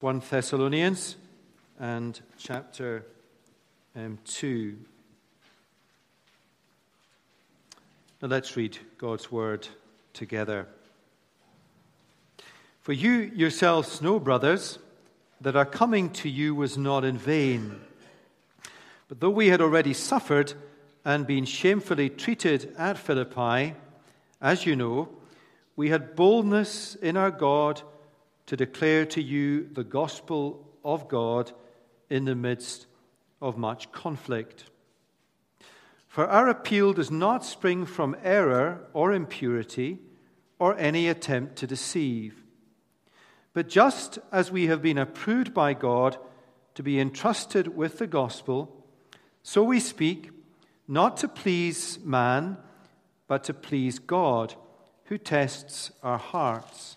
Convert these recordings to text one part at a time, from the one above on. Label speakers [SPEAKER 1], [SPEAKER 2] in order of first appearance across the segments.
[SPEAKER 1] 1 Thessalonians and chapter um, 2. Now let's read God's word together. For you yourselves know, brothers, that our coming to you was not in vain. But though we had already suffered and been shamefully treated at Philippi, as you know, we had boldness in our God to declare to you the gospel of God in the midst of much conflict. For our appeal does not spring from error or impurity or any attempt to deceive. But just as we have been approved by God to be entrusted with the gospel, so we speak, not to please man, but to please God, who tests our hearts.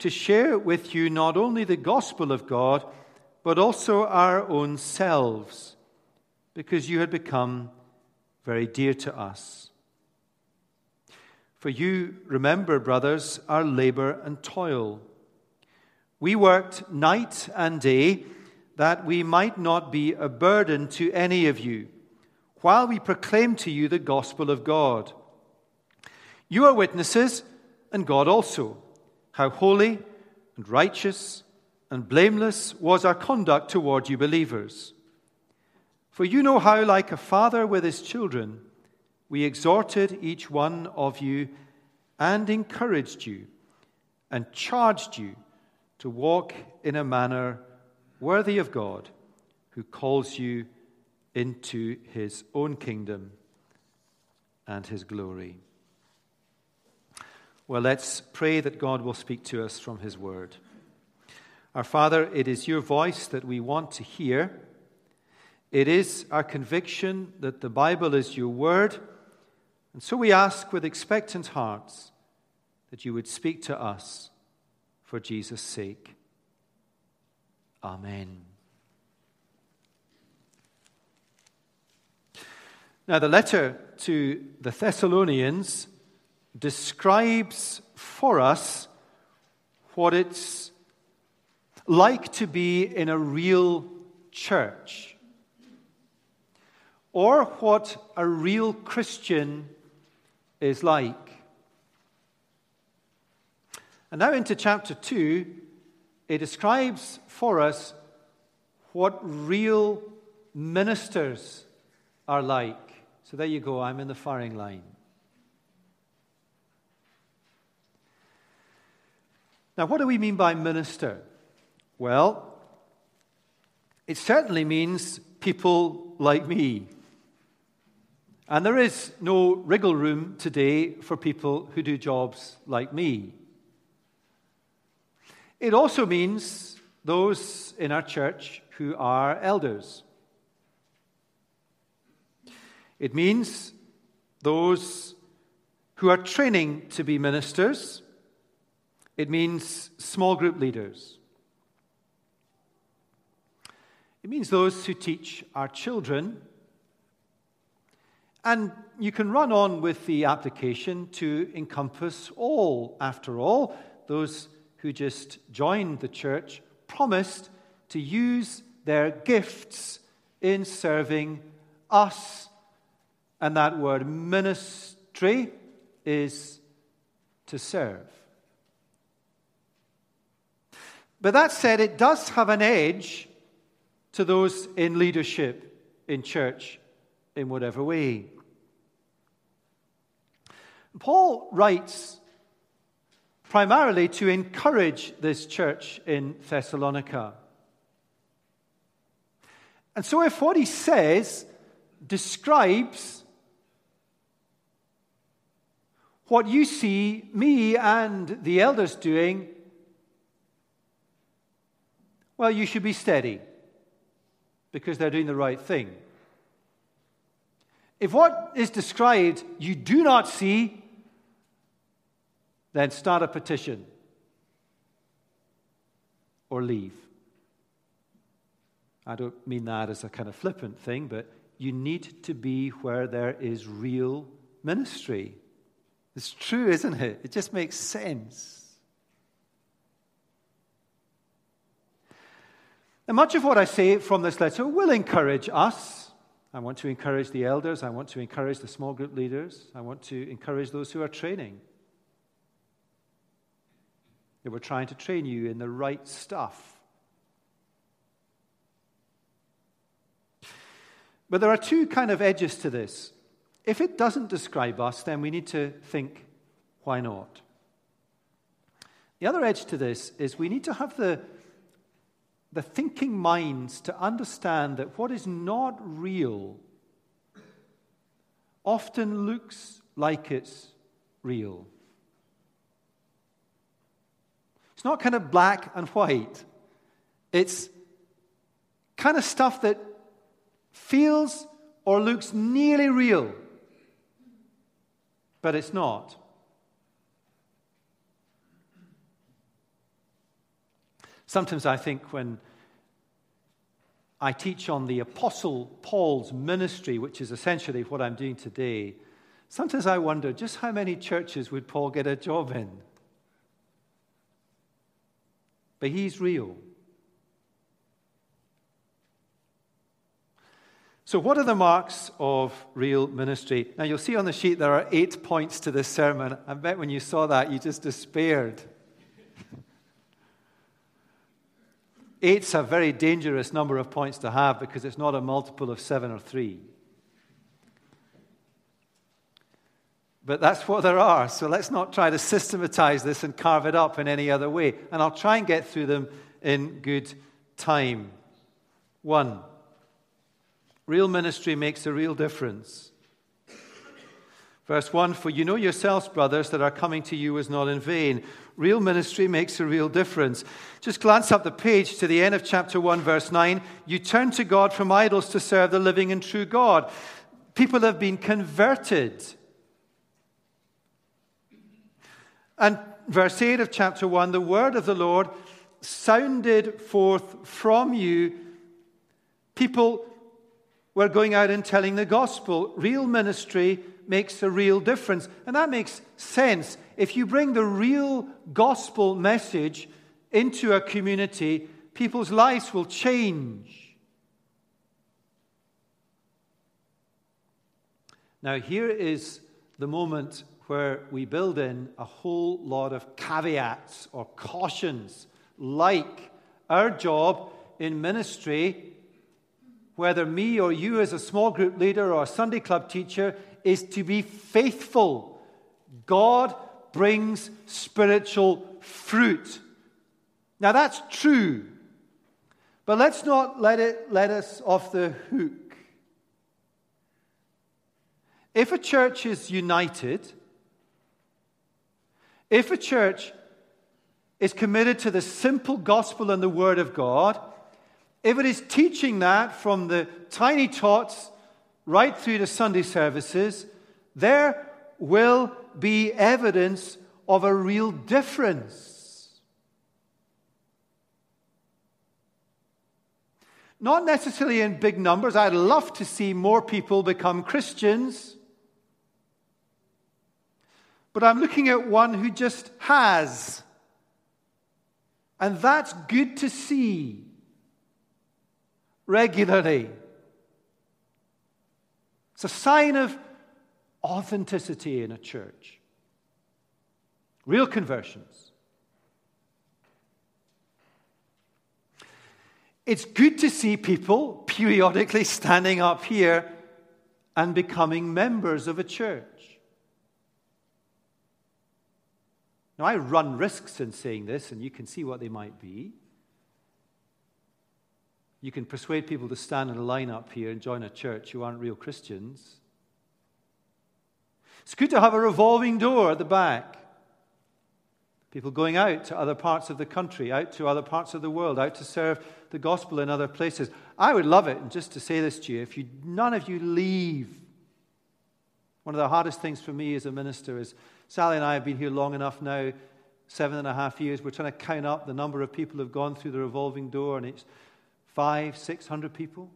[SPEAKER 1] to share with you not only the gospel of God, but also our own selves, because you had become very dear to us. For you, remember, brothers, our labor and toil. We worked night and day that we might not be a burden to any of you, while we proclaim to you the gospel of God. You are witnesses, and God also how holy and righteous and blameless was our conduct toward you believers. For you know how, like a father with his children, we exhorted each one of you and encouraged you and charged you to walk in a manner worthy of God, who calls you into his own kingdom and his glory. Well, let's pray that God will speak to us from His Word. Our Father, it is your voice that we want to hear. It is our conviction that the Bible is your Word. And so we ask with expectant hearts that you would speak to us for Jesus' sake. Amen. Now, the letter to the Thessalonians describes for us what it's like to be in a real church, or what a real Christian is like. And now into chapter 2, it describes for us what real ministers are like. So there you go, I'm in the firing line. Now, what do we mean by minister? Well, it certainly means people like me. And there is no wriggle room today for people who do jobs like me. It also means those in our church who are elders. It means those who are training to be ministers it means small group leaders. It means those who teach our children. And you can run on with the application to encompass all, after all, those who just joined the church promised to use their gifts in serving us. And that word ministry is to serve. But that said, it does have an edge to those in leadership in church in whatever way. Paul writes primarily to encourage this church in Thessalonica. And so, if what he says describes what you see me and the elders doing Well, you should be steady because they're doing the right thing. If what is described you do not see, then start a petition or leave. I don't mean that as a kind of flippant thing, but you need to be where there is real ministry. It's true, isn't it? It just makes sense. And much of what I say from this letter will encourage us. I want to encourage the elders. I want to encourage the small group leaders. I want to encourage those who are training. That we're trying to train you in the right stuff. But there are two kind of edges to this. If it doesn't describe us, then we need to think, why not? The other edge to this is we need to have the, the thinking minds to understand that what is not real often looks like it's real. It's not kind of black and white. It's kind of stuff that feels or looks nearly real, but it's not. Sometimes I think when I teach on the Apostle Paul's ministry, which is essentially what I'm doing today, sometimes I wonder just how many churches would Paul get a job in? But he's real. So, what are the marks of real ministry? Now, you'll see on the sheet there are eight points to this sermon. I bet when you saw that, you just despaired. Eight's a very dangerous number of points to have because it's not a multiple of seven or three. But that's what there are. So let's not try to systematize this and carve it up in any other way. And I'll try and get through them in good time. One, real ministry makes a real difference. Verse 1 For you know yourselves, brothers, that our coming to you was not in vain. Real ministry makes a real difference. Just glance up the page to the end of chapter 1, verse 9. You turn to God from idols to serve the living and true God. People have been converted. And verse 8 of chapter 1 the word of the Lord sounded forth from you. People were going out and telling the gospel. Real ministry makes a real difference. And that makes sense. If you bring the real gospel message into a community, people's lives will change. Now, here is the moment where we build in a whole lot of caveats or cautions, like our job in ministry, whether me or you as a small group leader or a Sunday club teacher, is to be faithful. God brings spiritual fruit. Now that's true. But let's not let it let us off the hook. If a church is united, if a church is committed to the simple gospel and the word of God, if it is teaching that from the tiny tots right through to Sunday services, there will be evidence of a real difference. Not necessarily in big numbers. I'd love to see more people become Christians. But I'm looking at one who just has. And that's good to see regularly. It's a sign of authenticity in a church, real conversions. It's good to see people periodically standing up here and becoming members of a church. Now, I run risks in saying this, and you can see what they might be. You can persuade people to stand in a line up here and join a church who aren't real Christians. It's good to have a revolving door at the back. People going out to other parts of the country, out to other parts of the world, out to serve the gospel in other places. I would love it, and just to say this to you, if you, none of you leave, one of the hardest things for me as a minister is Sally and I have been here long enough now, seven and a half years. We're trying to count up the number of people who have gone through the revolving door, and it's five, six hundred people.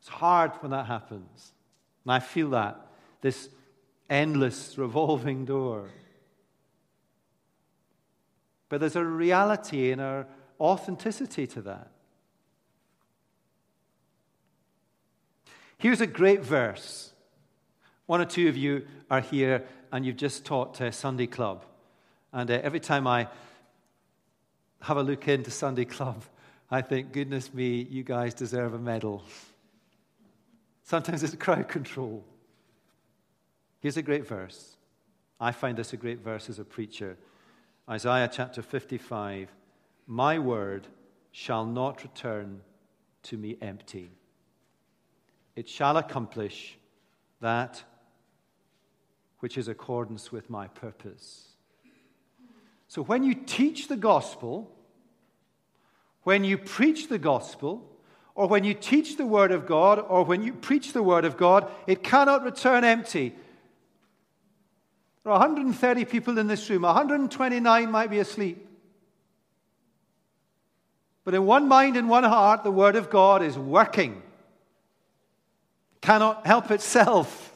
[SPEAKER 1] It's hard when that happens. And I feel that, this endless revolving door. But there's a reality and an authenticity to that. Here's a great verse. One or two of you are here and you've just taught uh, Sunday Club. And uh, every time I have a look into Sunday Club, I think, goodness me, you guys deserve a medal. Sometimes it's crowd control. Here's a great verse. I find this a great verse as a preacher. Isaiah chapter 55 My word shall not return to me empty, it shall accomplish that which is accordance with my purpose. So when you teach the gospel, when you preach the gospel, or when you teach the word of God, or when you preach the word of God, it cannot return empty. There are 130 people in this room, 129 might be asleep. But in one mind and one heart, the Word of God is working, cannot help itself.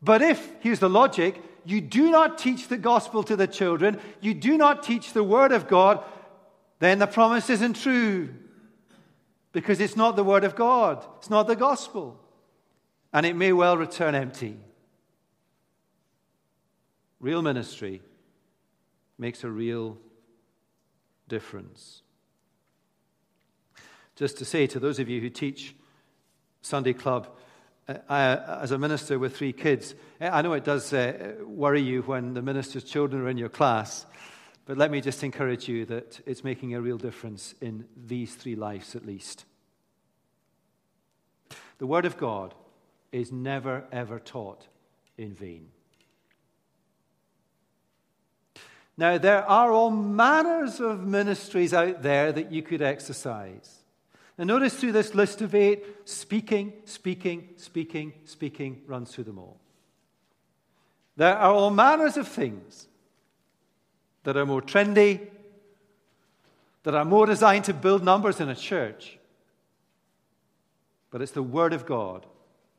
[SPEAKER 1] But if, here's the logic, you do not teach the gospel to the children, you do not teach the Word of God, then the promise isn't true. Because it's not the Word of God, it's not the gospel and it may well return empty. Real ministry makes a real difference. Just to say to those of you who teach Sunday Club, I, as a minister with three kids, I know it does uh, worry you when the minister's children are in your class, but let me just encourage you that it's making a real difference in these three lives at least. The Word of God is never, ever taught in vain. Now, there are all manners of ministries out there that you could exercise. And notice through this list of eight, speaking, speaking, speaking, speaking runs through them all. There are all manners of things that are more trendy, that are more designed to build numbers in a church. But it's the Word of God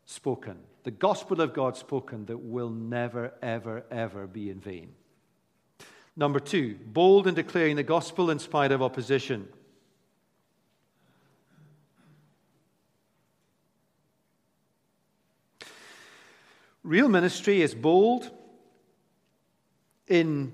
[SPEAKER 1] spoken, the gospel of God spoken, that will never, ever, ever be in vain. Number two, bold in declaring the gospel in spite of opposition. Real ministry is bold in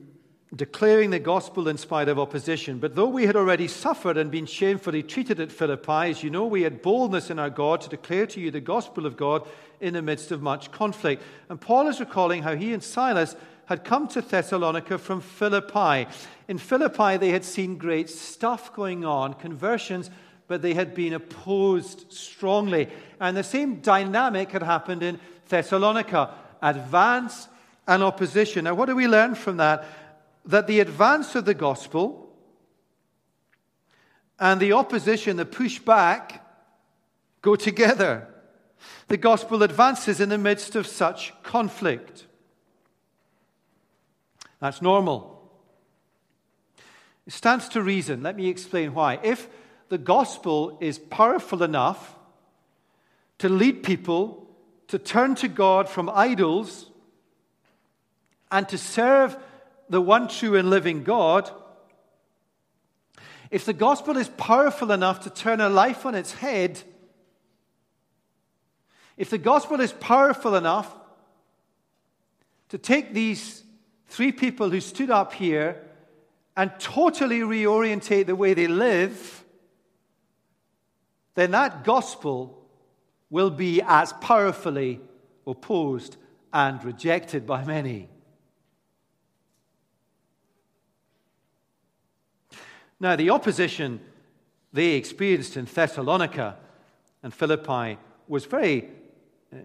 [SPEAKER 1] declaring the gospel in spite of opposition. But though we had already suffered and been shamefully treated at Philippi, as you know, we had boldness in our God to declare to you the gospel of God in the midst of much conflict. And Paul is recalling how he and Silas had come to Thessalonica from Philippi. In Philippi, they had seen great stuff going on, conversions, but they had been opposed strongly. And the same dynamic had happened in Thessalonica advance and opposition. Now, what do we learn from that? that the advance of the gospel and the opposition, the pushback, go together. The gospel advances in the midst of such conflict. That's normal. It stands to reason. Let me explain why. If the gospel is powerful enough to lead people to turn to God from idols and to serve the one true and living God, if the gospel is powerful enough to turn a life on its head, if the gospel is powerful enough to take these three people who stood up here and totally reorientate the way they live, then that gospel will be as powerfully opposed and rejected by many. Now, the opposition they experienced in Thessalonica and Philippi was very uh,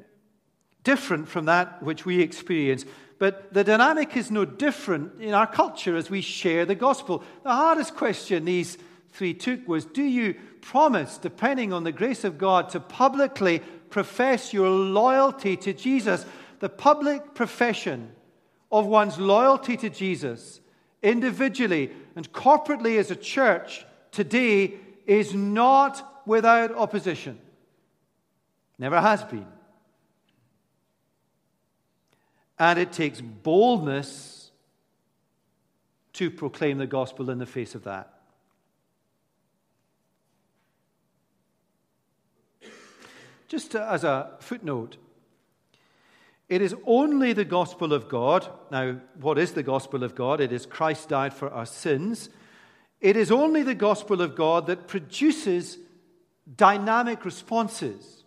[SPEAKER 1] different from that which we experience. But the dynamic is no different in our culture as we share the gospel. The hardest question these three took was Do you promise, depending on the grace of God, to publicly profess your loyalty to Jesus? The public profession of one's loyalty to Jesus, individually and corporately as a church today, is not without opposition. Never has been. And it takes boldness to proclaim the gospel in the face of that. Just as a footnote, it is only the gospel of God. Now, what is the gospel of God? It is Christ died for our sins. It is only the gospel of God that produces dynamic responses.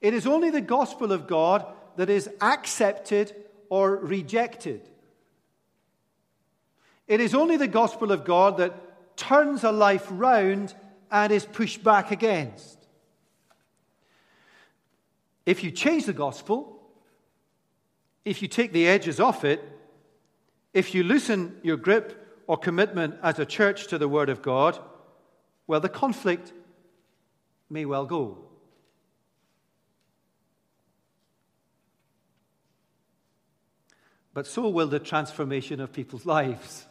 [SPEAKER 1] It is only the gospel of God that is accepted or rejected. It is only the gospel of God that turns a life round and is pushed back against. If you change the gospel, if you take the edges off it, if you loosen your grip or commitment as a church to the Word of God, well, the conflict may well go. but so will the transformation of people's lives.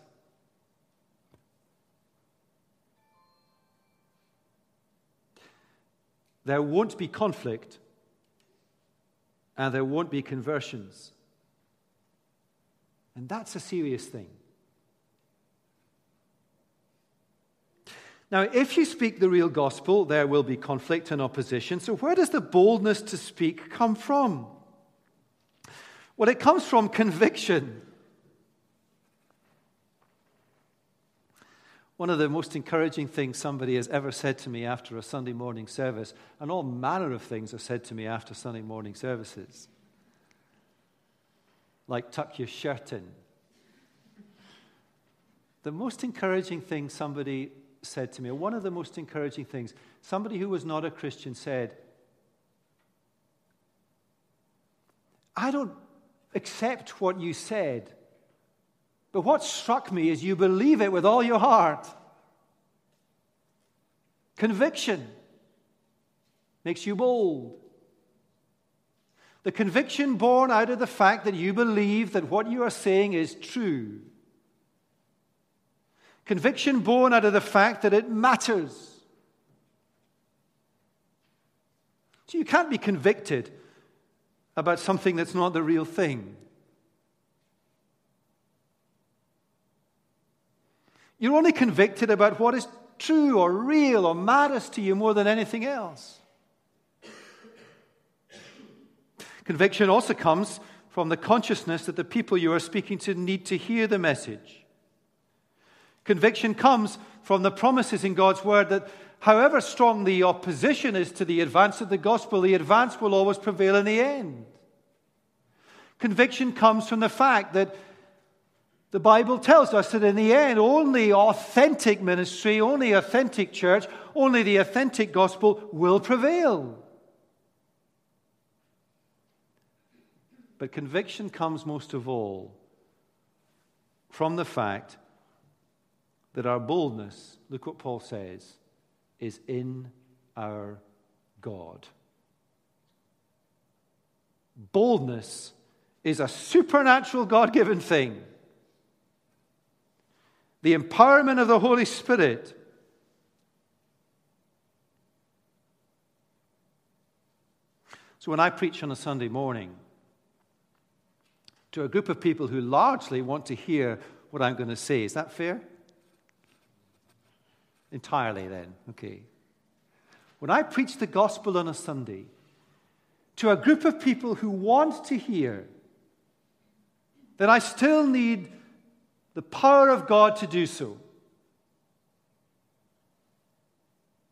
[SPEAKER 1] There won't be conflict and there won't be conversions. And that's a serious thing. Now, if you speak the real gospel, there will be conflict and opposition. So, where does the boldness to speak come from? Well, it comes from conviction. One of the most encouraging things somebody has ever said to me after a Sunday morning service, and all manner of things are said to me after Sunday morning services, like tuck your shirt in. The most encouraging thing somebody said to me, one of the most encouraging things, somebody who was not a Christian said, I don't accept what you said. But what struck me is you believe it with all your heart. Conviction makes you bold. The conviction born out of the fact that you believe that what you are saying is true. Conviction born out of the fact that it matters. So you can't be convicted about something that's not the real thing. You're only convicted about what is true or real or matters to you more than anything else. Conviction also comes from the consciousness that the people you are speaking to need to hear the message. Conviction comes from the promises in God's word that however strong the opposition is to the advance of the gospel, the advance will always prevail in the end. Conviction comes from the fact that the Bible tells us that in the end, only authentic ministry, only authentic church, only the authentic gospel will prevail. But conviction comes most of all from the fact that our boldness, look what Paul says, is in our God. Boldness is a supernatural God given thing. The empowerment of the Holy Spirit. So when I preach on a Sunday morning to a group of people who largely want to hear what I'm going to say, is that fair? Entirely, then. Okay. When I preach the gospel on a Sunday to a group of people who want to hear, then I still need the power of God to do so.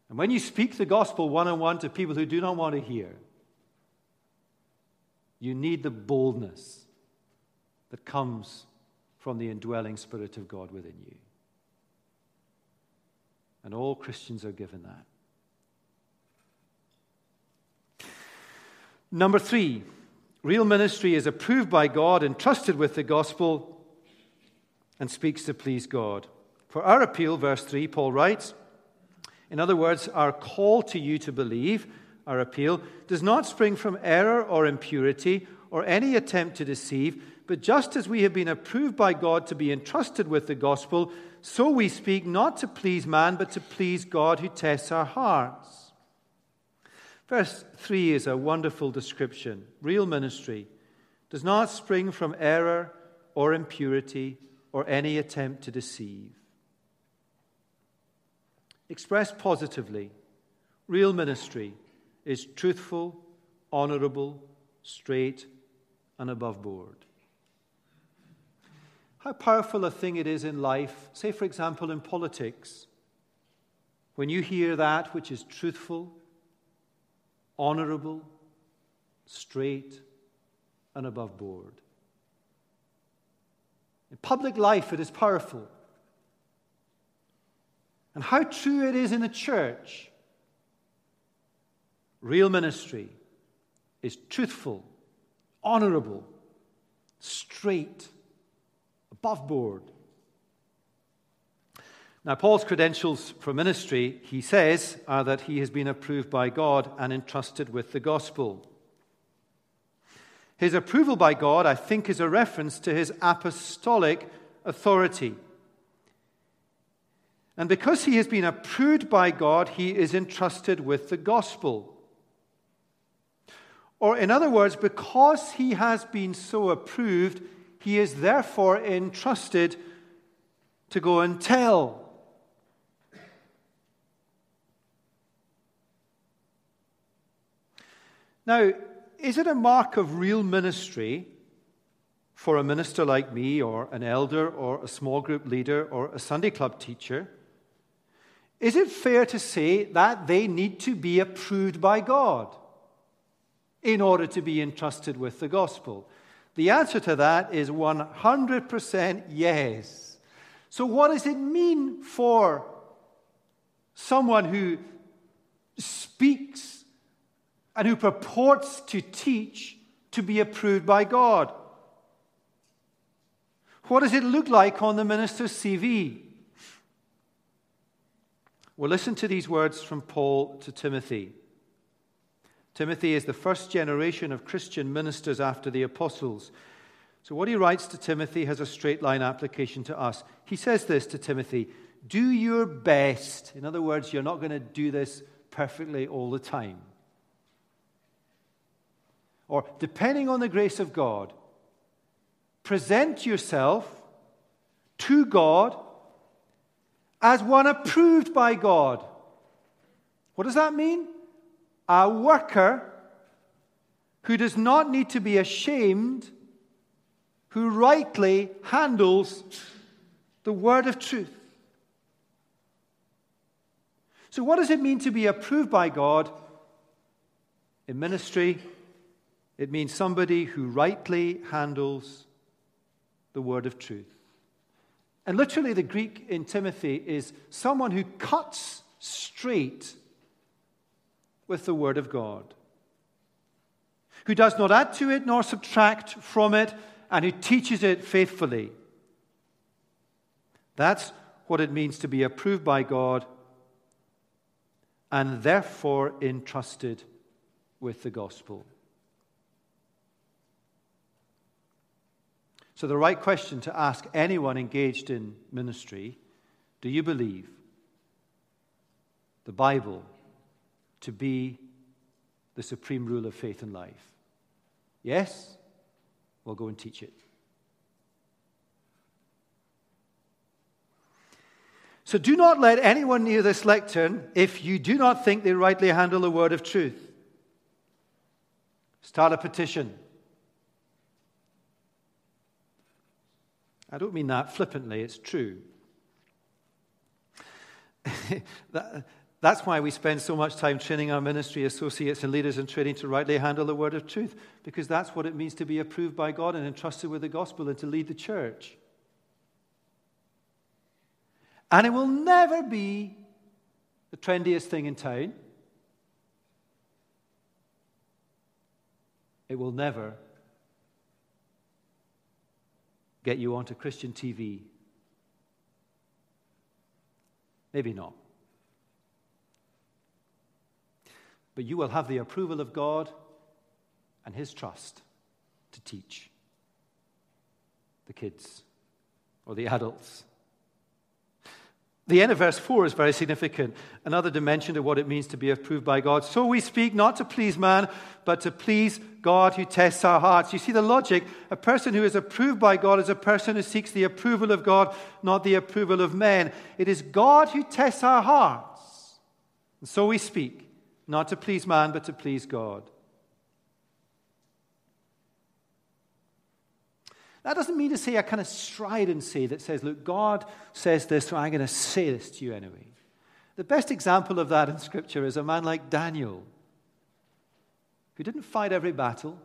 [SPEAKER 1] And when you speak the gospel one on one to people who do not want to hear, you need the boldness that comes from the indwelling Spirit of God within you. And all Christians are given that. Number three, Real ministry is approved by God, and trusted with the gospel, and speaks to please God. For our appeal, verse 3, Paul writes, in other words, our call to you to believe, our appeal, does not spring from error or impurity or any attempt to deceive, but just as we have been approved by God to be entrusted with the gospel, so we speak not to please man, but to please God who tests our hearts. Verse 3 is a wonderful description. Real ministry does not spring from error or impurity or any attempt to deceive. Expressed positively, real ministry is truthful, honorable, straight, and above board. How powerful a thing it is in life, say, for example, in politics, when you hear that which is truthful, honorable, straight, and above board. In public life, it is powerful. And how true it is in the church. Real ministry is truthful, honorable, straight, above board. Now, Paul's credentials for ministry, he says, are that he has been approved by God and entrusted with the gospel. His approval by God, I think, is a reference to his apostolic authority. And because he has been approved by God, he is entrusted with the gospel. Or, in other words, because he has been so approved, he is therefore entrusted to go and tell. Now, is it a mark of real ministry for a minister like me, or an elder, or a small group leader, or a Sunday club teacher? Is it fair to say that they need to be approved by God in order to be entrusted with the gospel? The answer to that is 100% yes. So, what does it mean for someone who speaks and who purports to teach to be approved by God? What does it look like on the minister's CV? Well, listen to these words from Paul to Timothy. Timothy is the first generation of Christian ministers after the apostles. So, what he writes to Timothy has a straight line application to us. He says this to Timothy Do your best. In other words, you're not going to do this perfectly all the time. Or, depending on the grace of God, present yourself to God as one approved by God. What does that mean? A worker who does not need to be ashamed, who rightly handles the word of truth. So, what does it mean to be approved by God in ministry? It means somebody who rightly handles the word of truth. And literally, the Greek in Timothy is someone who cuts straight with the Word of God, who does not add to it nor subtract from it, and who teaches it faithfully. That's what it means to be approved by God and therefore entrusted with the gospel. So, the right question to ask anyone engaged in ministry do you believe the Bible to be the supreme rule of faith and life? Yes? We'll go and teach it. So do not let anyone near this lectern if you do not think they rightly handle the word of truth. Start a petition. I don't mean that flippantly, it's true. that, that's why we spend so much time training our ministry associates and leaders in training to rightly handle the word of truth, because that's what it means to be approved by God and entrusted with the gospel and to lead the church. And it will never be the trendiest thing in town. It will never get you onto Christian TV. Maybe not. But you will have the approval of God and His trust to teach the kids or the adults. The end of verse 4 is very significant. Another dimension to what it means to be approved by God. So we speak not to please man, but to please God who tests our hearts. You see the logic? A person who is approved by God is a person who seeks the approval of God, not the approval of men. It is God who tests our hearts. And so we speak, not to please man, but to please God. That doesn't mean to say a kind of stridency that says, look, God says this, so I'm going to say this to you anyway. The best example of that in Scripture is a man like Daniel, who didn't fight every battle,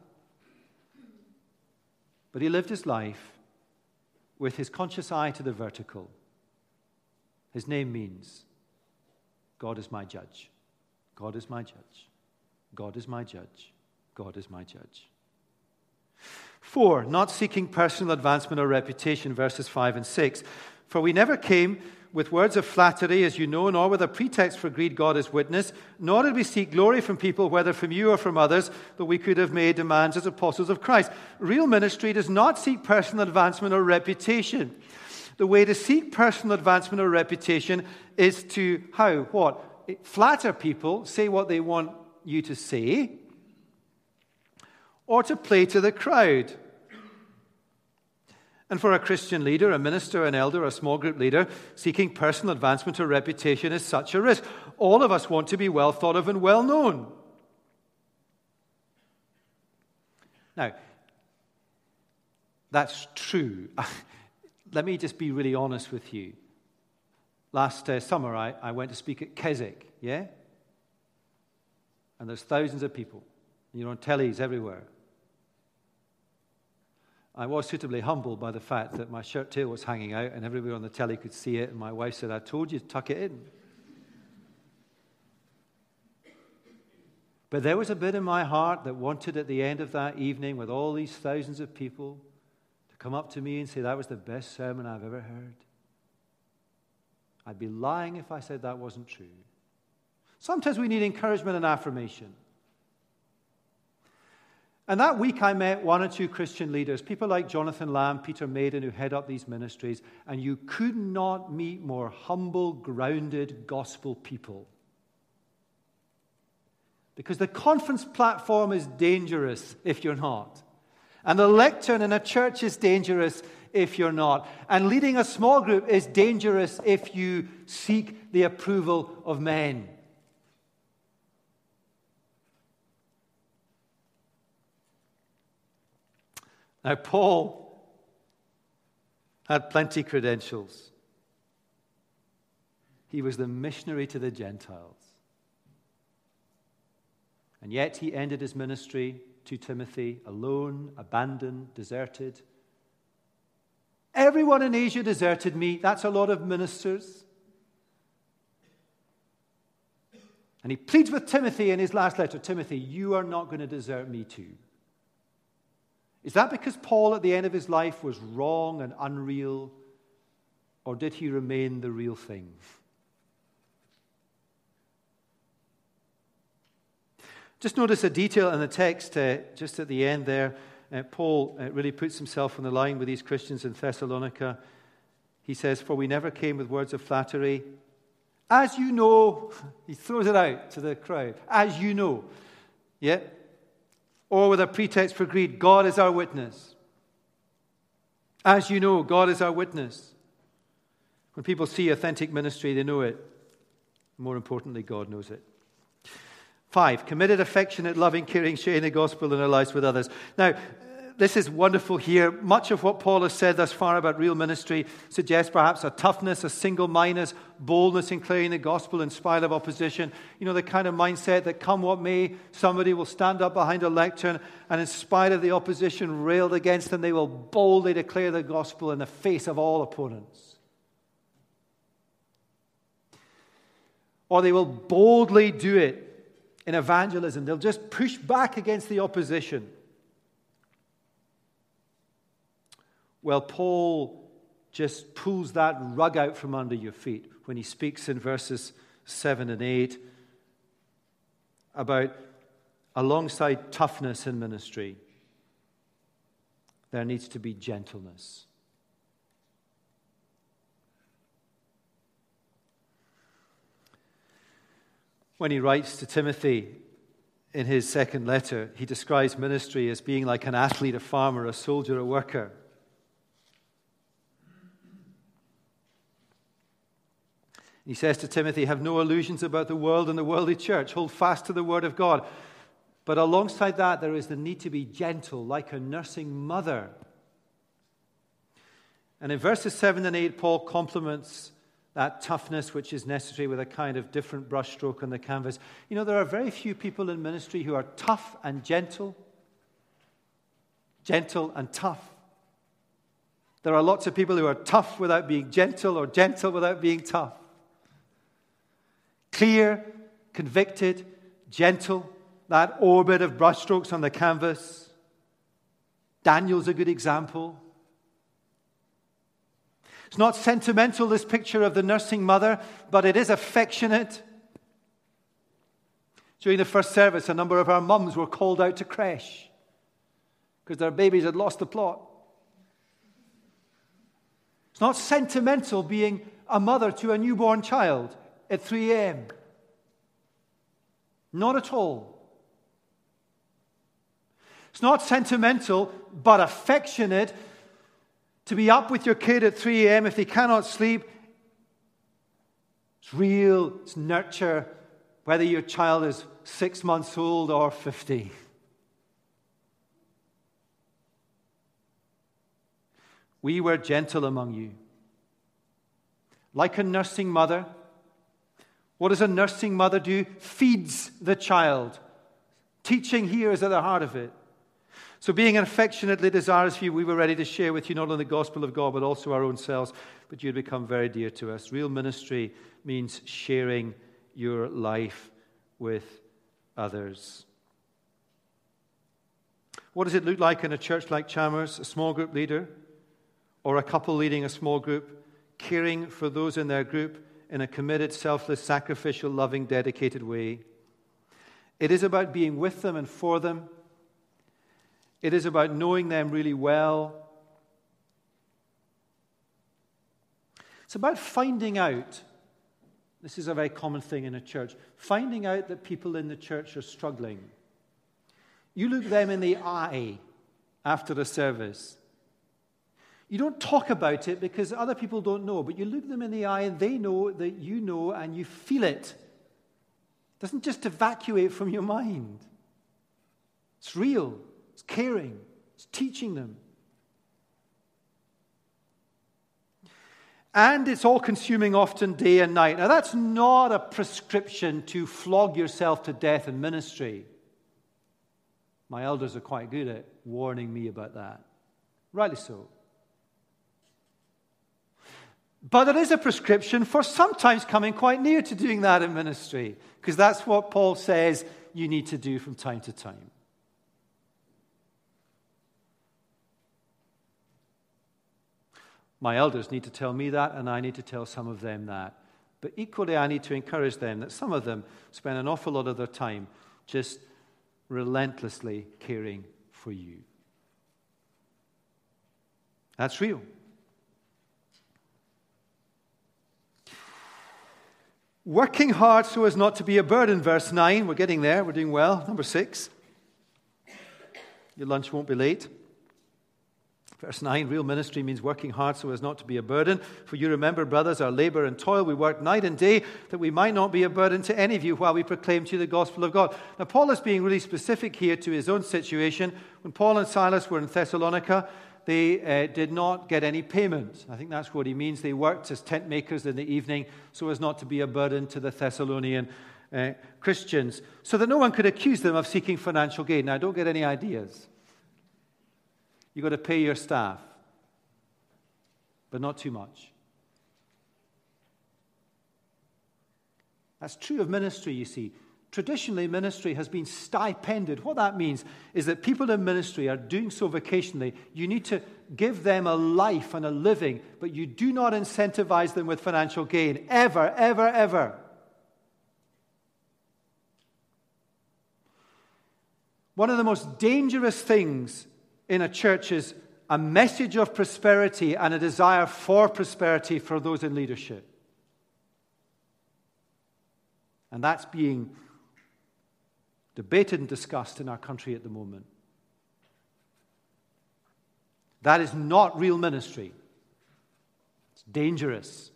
[SPEAKER 1] but he lived his life with his conscious eye to the vertical. His name means God is my judge. God is my judge. God is my judge. God is my judge. Four, not seeking personal advancement or reputation, verses 5 and 6. For we never came with words of flattery, as you know, nor with a pretext for greed, God is witness, nor did we seek glory from people, whether from you or from others, that we could have made demands as apostles of Christ. Real ministry does not seek personal advancement or reputation. The way to seek personal advancement or reputation is to, how? What? Flatter people, say what they want you to say, or to play to the crowd. And for a Christian leader, a minister, an elder, a small group leader, seeking personal advancement or reputation is such a risk. All of us want to be well thought of and well known. Now, that's true. Let me just be really honest with you. Last uh, summer, I, I went to speak at Keswick, yeah? And there's thousands of people. You're on tellies everywhere. I was suitably humbled by the fact that my shirt tail was hanging out and everybody on the telly could see it. And my wife said, I told you to tuck it in. But there was a bit in my heart that wanted at the end of that evening, with all these thousands of people, to come up to me and say, That was the best sermon I've ever heard. I'd be lying if I said that wasn't true. Sometimes we need encouragement and affirmation. And that week, I met one or two Christian leaders, people like Jonathan Lamb, Peter Maiden, who head up these ministries, and you could not meet more humble, grounded gospel people. Because the conference platform is dangerous if you're not. And the lectern in a church is dangerous if you're not. And leading a small group is dangerous if you seek the approval of men. Now, Paul had plenty credentials. He was the missionary to the Gentiles. And yet he ended his ministry to Timothy alone, abandoned, deserted. Everyone in Asia deserted me. That's a lot of ministers. And he pleads with Timothy in his last letter Timothy, you are not going to desert me too. Is that because Paul at the end of his life was wrong and unreal, or did he remain the real thing? Just notice a detail in the text uh, just at the end there. Uh, Paul uh, really puts himself on the line with these Christians in Thessalonica. He says, For we never came with words of flattery. As you know, he throws it out to the crowd. As you know. Yeah? Or with a pretext for greed. God is our witness. As you know, God is our witness. When people see authentic ministry, they know it. More importantly, God knows it. Five, committed, affectionate, loving, caring, sharing the gospel in our lives with others. Now, this is wonderful here. Much of what Paul has said thus far about real ministry suggests perhaps a toughness, a single mindedness, boldness in carrying the gospel in spite of opposition. You know, the kind of mindset that come what may, somebody will stand up behind a lectern and, in spite of the opposition railed against them, they will boldly declare the gospel in the face of all opponents. Or they will boldly do it in evangelism. They'll just push back against the opposition. Well, Paul just pulls that rug out from under your feet when he speaks in verses 7 and 8 about alongside toughness in ministry, there needs to be gentleness. When he writes to Timothy in his second letter, he describes ministry as being like an athlete, a farmer, a soldier, a worker. He says to Timothy, Have no illusions about the world and the worldly church. Hold fast to the word of God. But alongside that, there is the need to be gentle, like a nursing mother. And in verses 7 and 8, Paul complements that toughness which is necessary with a kind of different brushstroke on the canvas. You know, there are very few people in ministry who are tough and gentle, gentle and tough. There are lots of people who are tough without being gentle or gentle without being tough. Clear, convicted, gentle, that orbit of brushstrokes on the canvas. Daniel's a good example. It's not sentimental, this picture of the nursing mother, but it is affectionate. During the first service, a number of our mums were called out to creche because their babies had lost the plot. It's not sentimental being a mother to a newborn child at 3 a.m. Not at all. It's not sentimental, but affectionate to be up with your kid at 3 a.m. if they cannot sleep. It's real, it's nurture, whether your child is six months old or 50. We were gentle among you. Like a nursing mother, what does a nursing mother do? Feeds the child. Teaching here is at the heart of it. So, being affectionately desirous for you, we were ready to share with you not only the gospel of God, but also our own selves. But you'd become very dear to us. Real ministry means sharing your life with others. What does it look like in a church like Chalmers? A small group leader or a couple leading a small group, caring for those in their group in a committed, selfless, sacrificial, loving, dedicated way. It is about being with them and for them it is about knowing them really well. It's about finding out. This is a very common thing in a church. Finding out that people in the church are struggling. You look them in the eye after the service. You don't talk about it because other people don't know, but you look them in the eye and they know that you know and you feel it. It doesn't just evacuate from your mind, it's real. It's caring, it's teaching them. And it's all consuming often day and night. Now, that's not a prescription to flog yourself to death in ministry. My elders are quite good at warning me about that. Rightly so. But there is a prescription for sometimes coming quite near to doing that in ministry, because that's what Paul says you need to do from time to time. My elders need to tell me that, and I need to tell some of them that. But equally, I need to encourage them that some of them spend an awful lot of their time just relentlessly caring for you. That's real. Working hard so as not to be a burden, verse 9. We're getting there. We're doing well. Number 6. Your lunch won't be late. Verse 9 Real ministry means working hard so as not to be a burden. For you remember, brothers, our labor and toil. We work night and day that we might not be a burden to any of you while we proclaim to you the gospel of God. Now, Paul is being really specific here to his own situation. When Paul and Silas were in Thessalonica, they uh, did not get any payment. I think that's what he means. They worked as tent makers in the evening so as not to be a burden to the Thessalonian uh, Christians, so that no one could accuse them of seeking financial gain. Now, don't get any ideas. You've got to pay your staff, but not too much. That's true of ministry, you see. Traditionally, ministry has been stipended. What that means is that people in ministry are doing so vocationally. You need to give them a life and a living, but you do not incentivize them with financial gain. Ever, ever, ever. One of the most dangerous things in a church is a message of prosperity and a desire for prosperity for those in leadership. And that's being debated and discussed in our country at the moment. That is not real ministry. It's dangerous.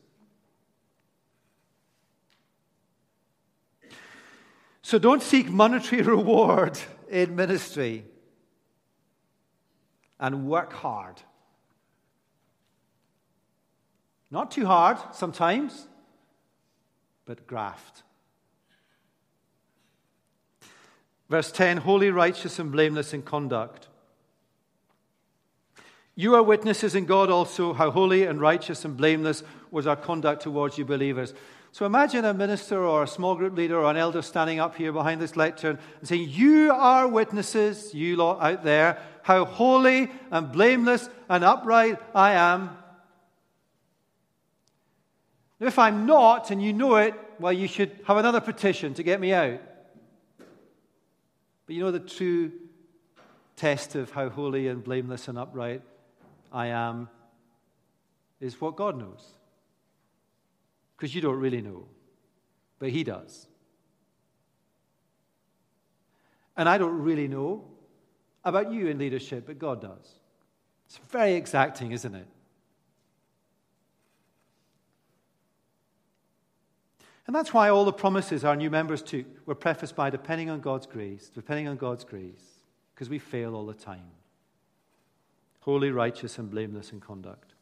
[SPEAKER 1] So don't seek monetary reward in ministry and work hard. Not too hard sometimes, but graft. Verse 10 Holy, righteous, and blameless in conduct. You are witnesses in God also how holy and righteous and blameless was our conduct towards you believers. So imagine a minister or a small group leader or an elder standing up here behind this lectern and saying, You are witnesses, you lot out there, how holy and blameless and upright I am. If I'm not and you know it, well, you should have another petition to get me out. But you know the true test of how holy and blameless and upright I am is what God knows. Because you don't really know, but He does. And I don't really know about you in leadership, but God does. It's very exacting, isn't it? And that's why all the promises our new members took were prefaced by depending on God's grace, depending on God's grace, because we fail all the time. Holy, righteous, and blameless in conduct.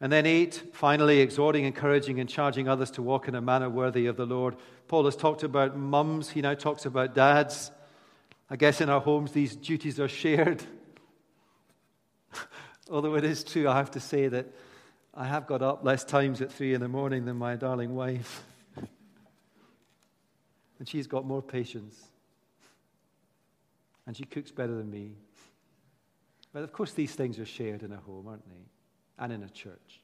[SPEAKER 1] And then, eight, finally, exhorting, encouraging, and charging others to walk in a manner worthy of the Lord. Paul has talked about mums, he now talks about dads. I guess in our homes, these duties are shared. Although it is true, I have to say that I have got up less times at three in the morning than my darling wife. and she's got more patience. And she cooks better than me. But of course, these things are shared in a home, aren't they? And in a church.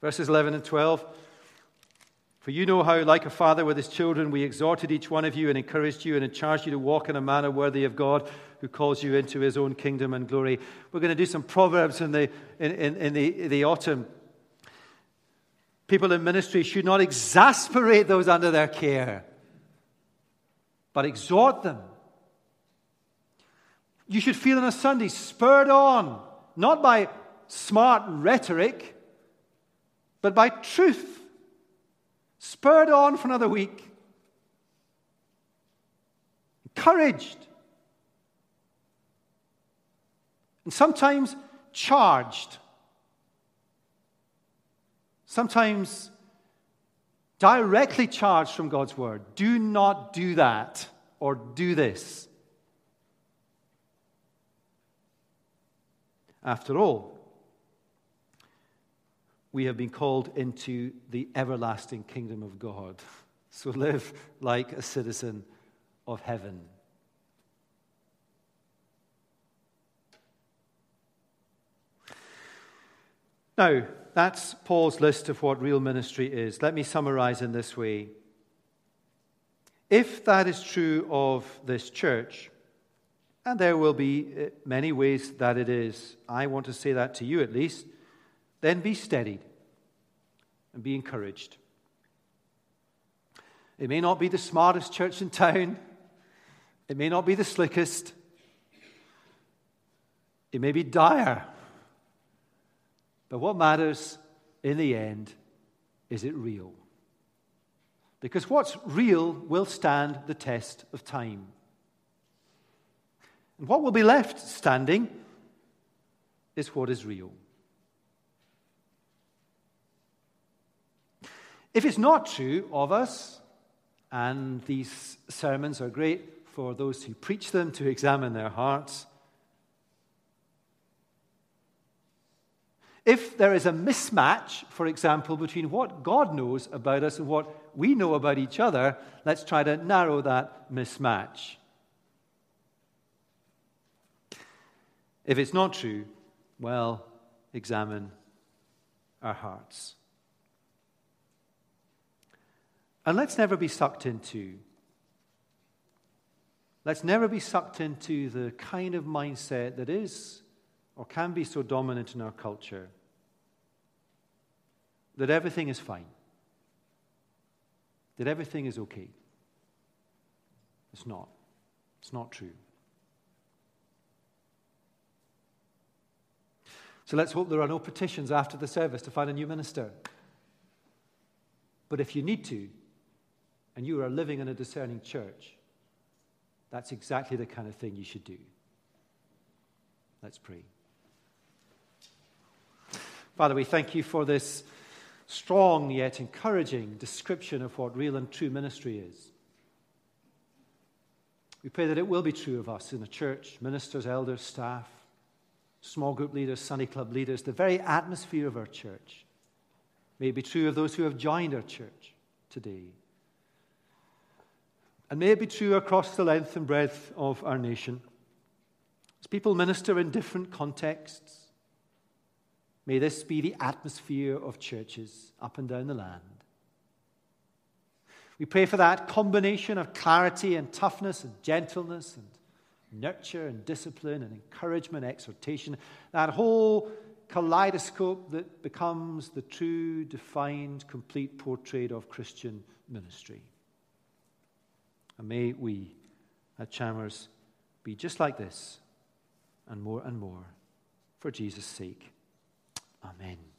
[SPEAKER 1] Verses 11 and 12. For you know how, like a father with his children, we exhorted each one of you and encouraged you and charged you to walk in a manner worthy of God who calls you into his own kingdom and glory. We're going to do some proverbs in the, in, in, in the, the autumn. People in ministry should not exasperate those under their care, but exhort them. You should feel on a Sunday spurred on, not by smart rhetoric, but by truth spurred on for another week, encouraged, and sometimes charged, sometimes directly charged from God's word. Do not do that or do this. After all, we have been called into the everlasting kingdom of God. So live like a citizen of heaven. Now, that's Paul's list of what real ministry is. Let me summarize in this way. If that is true of this church, and there will be uh, many ways that it is, I want to say that to you at least then be steadied and be encouraged. It may not be the smartest church in town, it may not be the slickest, it may be dire. But what matters in the end is it real? Because what's real will stand the test of time. And what will be left standing is what is real. If it's not true of us, and these sermons are great for those who preach them to examine their hearts, If there is a mismatch, for example, between what God knows about us and what we know about each other, let's try to narrow that mismatch. If it's not true, well, examine our hearts. And let's never be sucked into, let's never be sucked into the kind of mindset that is or can be so dominant in our culture that everything is fine, that everything is okay. It's not. It's not true. So let's hope there are no petitions after the service to find a new minister. But if you need to, and you are living in a discerning church, that's exactly the kind of thing you should do. Let's pray. Father, we thank you for this strong yet encouraging description of what real and true ministry is. We pray that it will be true of us in the church, ministers, elders, staff, small group leaders, Sunday club leaders, the very atmosphere of our church. May it be true of those who have joined our church today. And may it be true across the length and breadth of our nation. As people minister in different contexts, may this be the atmosphere of churches up and down the land. We pray for that combination of clarity and toughness and gentleness and nurture and discipline and encouragement, exhortation, that whole kaleidoscope that becomes the true, defined, complete portrait of Christian ministry. And may we at Chalmers be just like this and more and more for Jesus' sake. Amen.